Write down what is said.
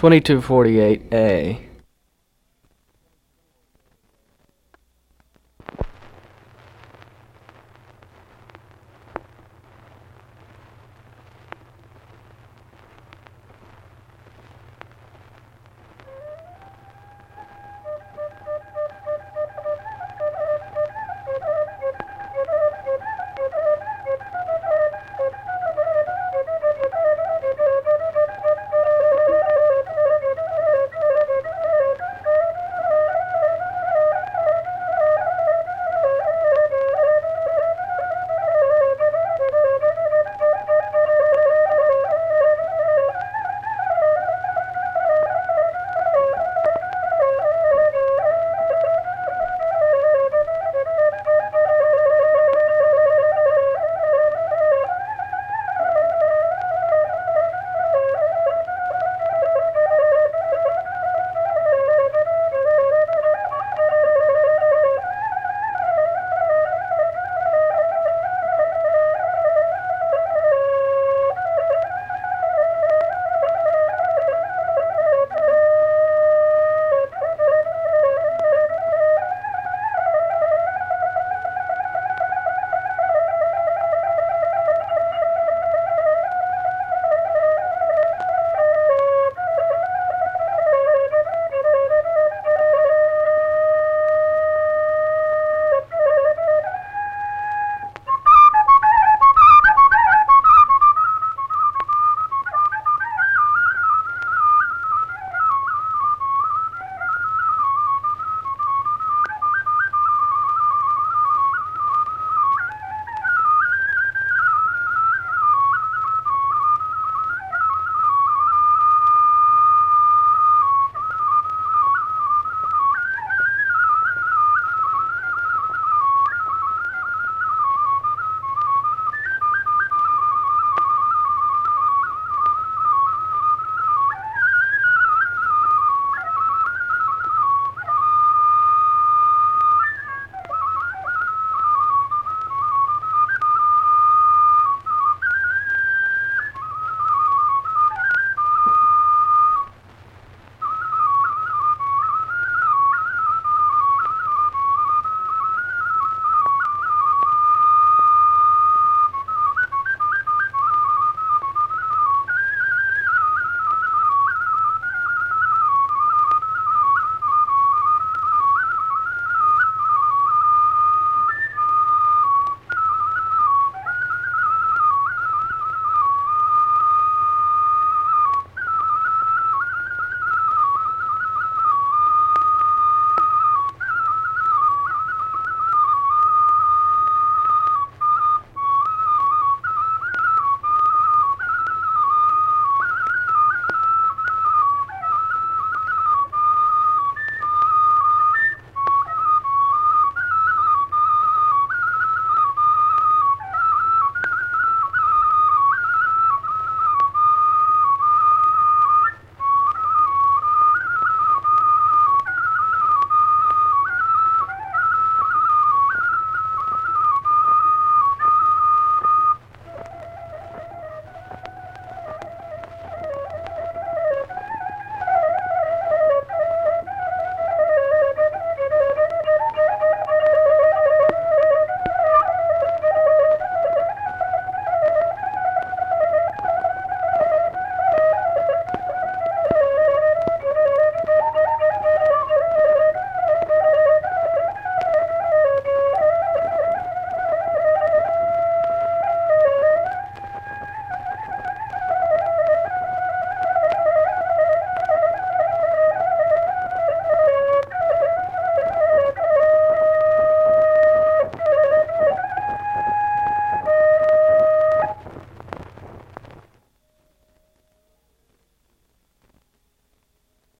2248A.